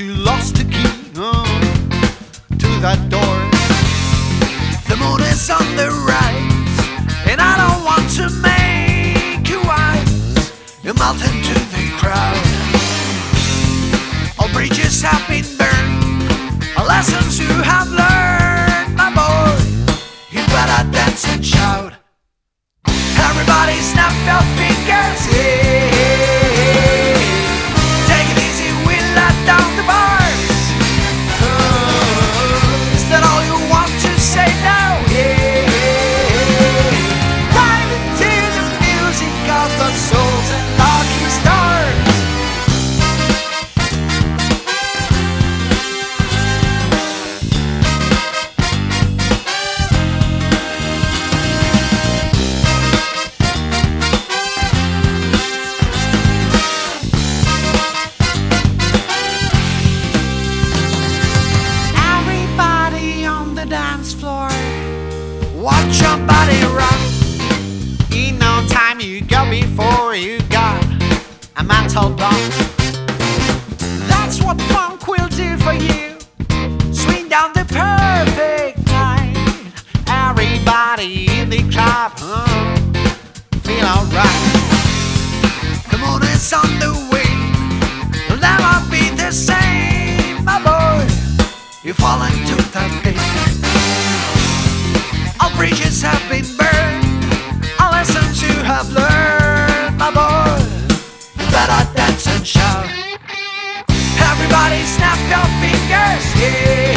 you lost a mental block. That's what funk will do for you. Swing down the perfect line. Everybody in the club, huh, feel alright. The moon is on the way. You'll never be the same, my boy. You fall into that pit. All bridges have been burned. shout. Everybody snap your fingers, yeah.